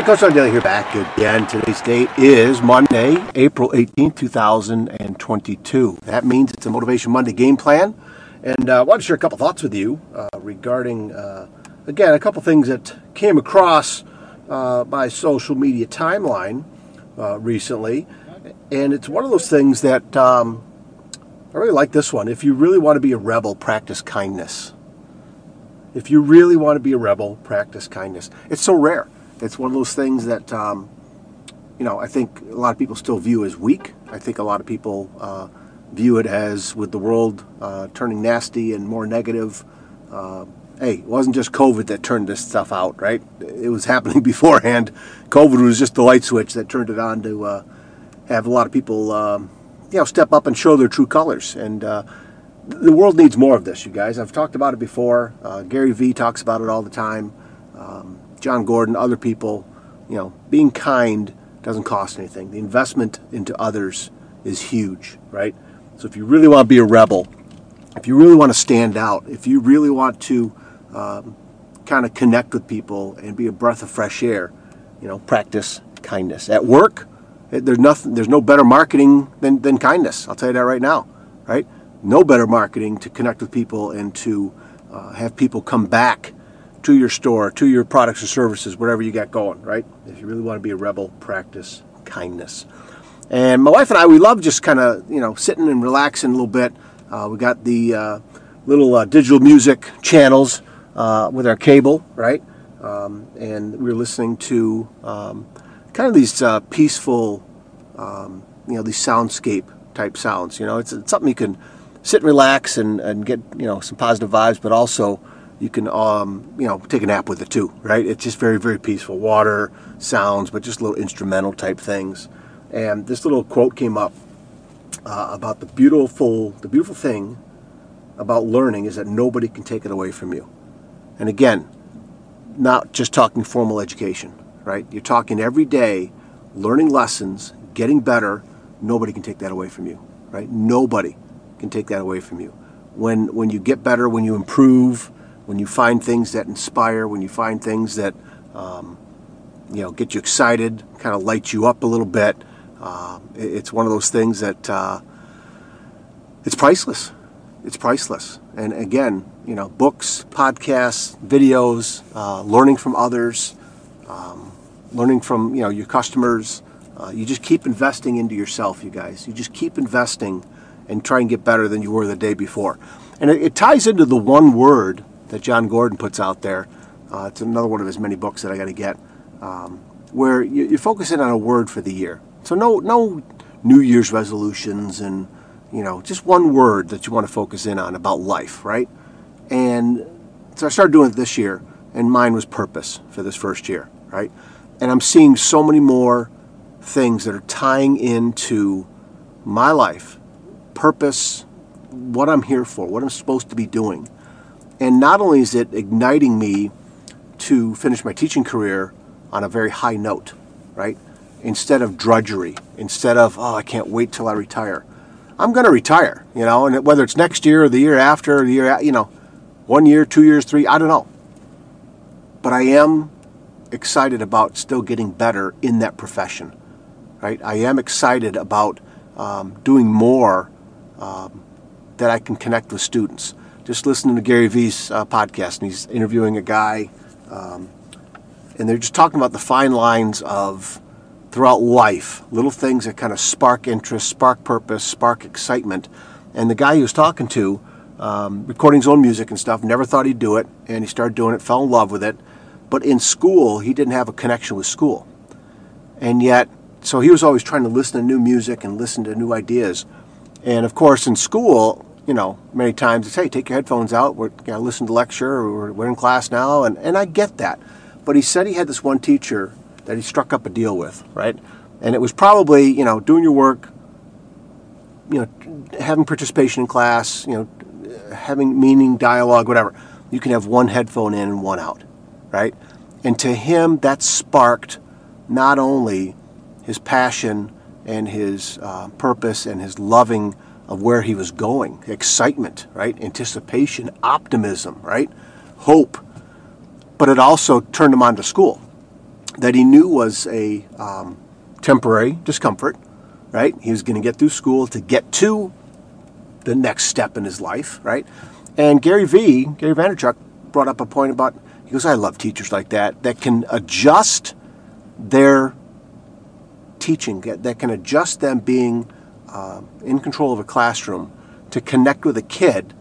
Everybody, Coach Daly here back again. Today's date is Monday, April 18th, 2022. That means it's a Motivation Monday game plan. And uh, I want to share a couple thoughts with you uh, regarding, uh, again, a couple things that came across uh, my social media timeline uh, recently. And it's one of those things that um, I really like this one. If you really want to be a rebel, practice kindness. If you really want to be a rebel, practice kindness. It's so rare it's one of those things that um, you know I think a lot of people still view as weak. I think a lot of people uh, view it as with the world uh, turning nasty and more negative. Uh, hey, it wasn't just COVID that turned this stuff out, right? It was happening beforehand. COVID was just the light switch that turned it on to uh, have a lot of people, um, you know, step up and show their true colors. And uh, the world needs more of this, you guys. I've talked about it before. Uh, Gary Vee talks about it all the time. Um, Jon Gordon, other people, you know, being kind doesn't cost anything. The investment into others is huge, right? So if you really want to be a rebel, if you really want to stand out, if you really want to um, kind of connect with people and be a breath of fresh air, you know, practice kindness. At work, there's nothing, there's no better marketing than, than kindness. I'll tell you that right now, right? No better marketing to connect with people and to uh, have people come back to your store, to your products or services, whatever you got going, right? If you really want to be a rebel, practice kindness. And my wife and I, we love just kind of, you know, sitting and relaxing a little bit. Uh, we got the uh, little uh, digital music channels uh, with our cable, right? Um, and we were listening to um, kind of these uh, peaceful, um, you know, these soundscape type sounds. You know, it's, it's, something you can sit and relax and, and get, you know, some positive vibes, but also you can um, you know take a nap with it too right? It's just very very peaceful. Water sounds but just little instrumental type things. And this little quote came up uh, about the beautiful the beautiful thing about learning is that nobody can take it away from you. And again not just talking formal education right? You're talking every day learning lessons getting better. Nobody can take that away from you right? Nobody can take that away from you. When when you get better when you improve when you find things that inspire, when you find things that um, you know get you excited, kind of light you up a little bit. Uh, it's one of those things that uh, it's priceless. It's priceless. And again, you know, books, podcasts, videos, uh, learning from others, um, learning from you know your customers. Uh, you just keep investing into yourself, you guys. You just keep investing and try and get better than you were the day before. And it, it ties into the one word that Jon Gordon puts out there. Uh, it's another one of his many books that I got to get, um, where you, you're focusing on a word for the year. So no, no New Year's resolutions and you know just one word that you want to focus in on about life, right? And so I started doing it this year, and mine was purpose for this first year, right? And I'm seeing so many more things that are tying into my life, purpose, what I'm here for, what I'm supposed to be doing. And not only is it igniting me to finish my teaching career on a very high note, right? Instead of drudgery, instead of, oh, I can't wait till I retire. I'm going to retire, you know, and whether it's next year or the year after, or the year, you know, one year, two years, three, I don't know. But I am excited about still getting better in that profession, right? I am excited about um, doing more um, that I can connect with students just listening to Gary Vee's uh, podcast, and he's interviewing a guy, um, and they're just talking about the fine lines of throughout life, little things that kind of spark interest, spark purpose, spark excitement. And the guy he was talking to, um, recording his own music and stuff, never thought he'd do it, and he started doing it, fell in love with it. But in school, he didn't have a connection with school. And yet, so he was always trying to listen to new music and listen to new ideas. And of course, in school, you know, many times it's, hey, take your headphones out. We're going to listen to lecture. Or we're in class now. And, and I get that. But he said he had this one teacher that he struck up a deal with, right? And it was probably, you know, doing your work, you know, having participation in class, you know, having meaning, dialogue, whatever. You can have one headphone in and one out, right? And to him, that sparked not only his passion and his uh, purpose and his loving of where he was going excitement, right? Anticipation, optimism, right? Hope. But it also turned him on to school. that he knew was a um, temporary discomfort, right? He was going to get through school to get to the next step in his life, right? And Gary Vee, Gary Vaynerchuk, brought up a point about, he goes, I love teachers like that, that can adjust their teaching, that can adjust them being uh, in control of a classroom to connect with a kid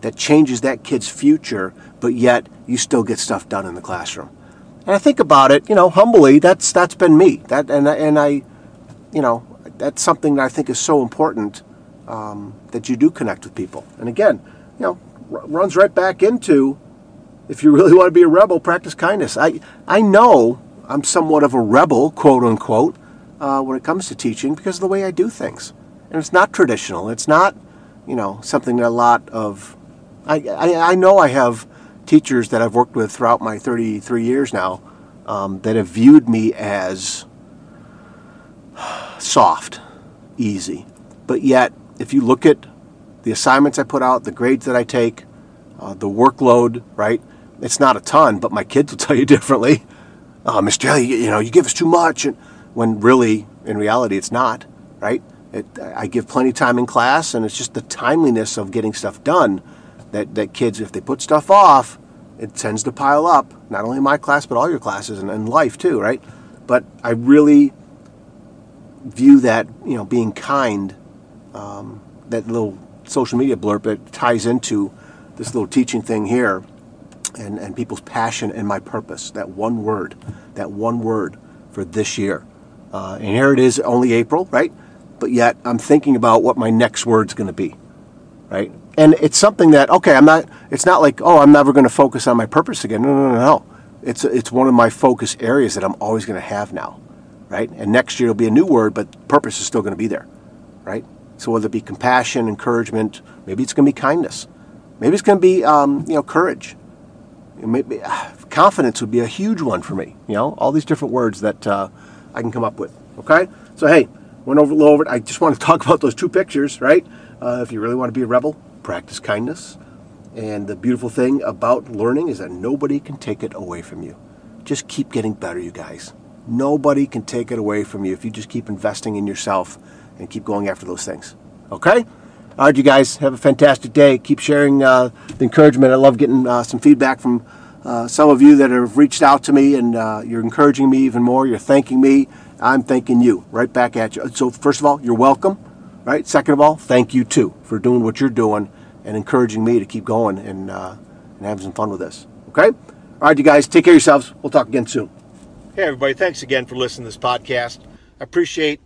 that changes that kid's future, but yet you still get stuff done in the classroom. And I think about it, you know, humbly. That's that's been me. That and and I, you know, that's something that I think is so important um, that you do connect with people. And again, you know, r- runs right back into if you really want to be a rebel, practice kindness. I I know I'm somewhat of a rebel, quote unquote, uh, when it comes to teaching because of the way I do things, and it's not traditional. It's not, you know, something that a lot of I, I, I know I have teachers that I've worked with throughout my 33 years now um, that have viewed me as soft, easy. But yet, if you look at the assignments I put out, the grades that I take, uh, the workload, right? It's not a ton, but my kids will tell you differently. Uh, Mr. Jelly, you, you know, you give us too much, and when really, in reality, it's not, right? It, I give plenty of time in class, and it's just the timeliness of getting stuff done that, that kids, if they put stuff off, it tends to pile up, not only in my class, but all your classes and, and life too, right? But I really view that, you know, being kind, um, that little social media blurb, that ties into this little teaching thing here and, and people's passion and my purpose. That one word, that one word for this year. Uh, and here it is, only April, right? But yet I'm thinking about what my next word's going to be, right? and it's something that okay i'm not it's not like oh i'm never going to focus on my purpose again. No no no no. It's it's one of my focus areas that i'm always going to have now right? And next year it'll be a new word but purpose is still going to be there right? So whether it be compassion encouragement maybe it's going to be kindness. Maybe it's going to be um, you know courage. Maybe confidence would be a huge one for me you know? All these different words that uh, i can come up with okay? So hey went over over i just want to talk about those two pictures right uh, if you really want to be a rebel practice kindness. And the beautiful thing about learning is that nobody can take it away from you. Just keep getting better, you guys. Nobody can take it away from you if you just keep investing in yourself and keep going after those things. Okay? All right, you guys, have a fantastic day. Keep sharing uh, the encouragement. I love getting uh, some feedback from uh, some of you that have reached out to me and uh, you're encouraging me even more. You're thanking me. I'm thanking you right back at you. So, first of all, you're welcome. Right? Second of all, thank you too for doing what you're doing and encouraging me to keep going and, uh, and having some fun with this. Okay? All right, you guys, take care of yourselves. We'll talk again soon. Hey, everybody, thanks again for listening to this podcast. I appreciate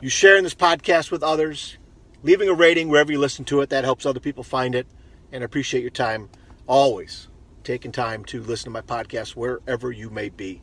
you sharing this podcast with others, leaving a rating wherever you listen to it. That helps other people find it. And I appreciate your time always taking time to listen to my podcast wherever you may be.